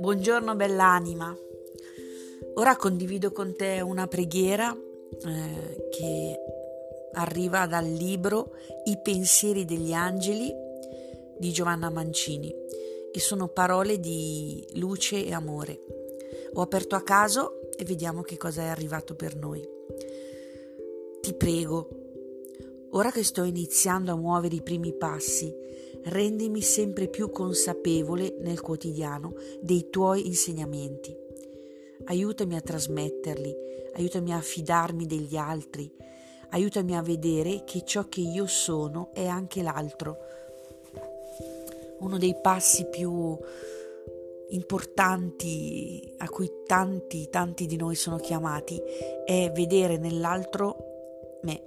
Buongiorno bell'anima, ora condivido con te una preghiera eh, che arriva dal libro I pensieri degli angeli di Giovanna Mancini e sono parole di luce e amore. Ho aperto a caso e vediamo che cosa è arrivato per noi. Ti prego, ora che sto iniziando a muovere i primi passi, rendimi sempre più consapevole nel quotidiano dei tuoi insegnamenti. Aiutami a trasmetterli, aiutami a fidarmi degli altri, aiutami a vedere che ciò che io sono è anche l'altro. Uno dei passi più importanti a cui tanti, tanti di noi sono chiamati è vedere nell'altro me,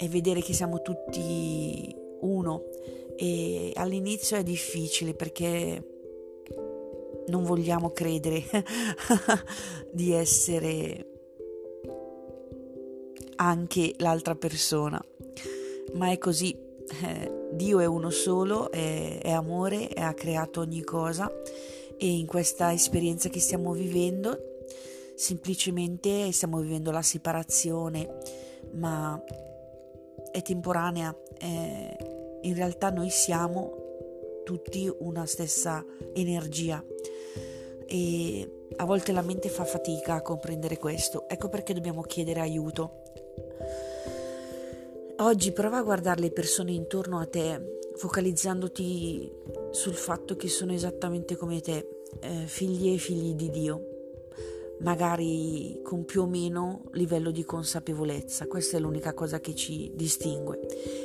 è vedere che siamo tutti uno. E all'inizio è difficile perché non vogliamo credere di essere anche l'altra persona, ma è così. Eh, Dio è uno solo, è, è amore, ha creato ogni cosa. E in questa esperienza che stiamo vivendo semplicemente stiamo vivendo la separazione, ma è temporanea. È, in realtà noi siamo tutti una stessa energia e a volte la mente fa fatica a comprendere questo. Ecco perché dobbiamo chiedere aiuto. Oggi prova a guardare le persone intorno a te, focalizzandoti sul fatto che sono esattamente come te, eh, figli e figli di Dio, magari con più o meno livello di consapevolezza. Questa è l'unica cosa che ci distingue.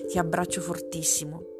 Ti abbraccio fortissimo